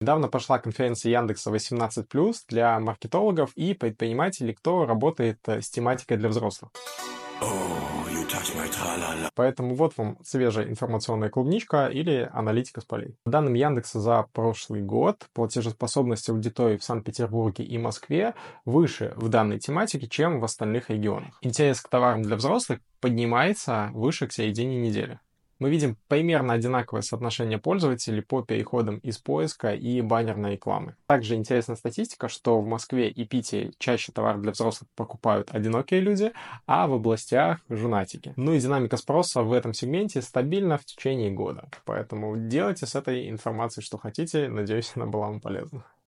Недавно прошла конференция Яндекса 18+, для маркетологов и предпринимателей, кто работает э, с тематикой для взрослых. Поэтому вот вам свежая информационная клубничка или аналитика с полей. По данным Яндекса за прошлый год платежеспособность аудитории в Санкт-Петербурге и Москве выше в данной тематике, чем в остальных регионах. Интерес к товарам для взрослых поднимается выше к середине недели мы видим примерно одинаковое соотношение пользователей по переходам из поиска и баннерной рекламы. Также интересная статистика, что в Москве и Питере чаще товар для взрослых покупают одинокие люди, а в областях — журнатики. Ну и динамика спроса в этом сегменте стабильна в течение года. Поэтому делайте с этой информацией, что хотите. Надеюсь, она была вам полезна.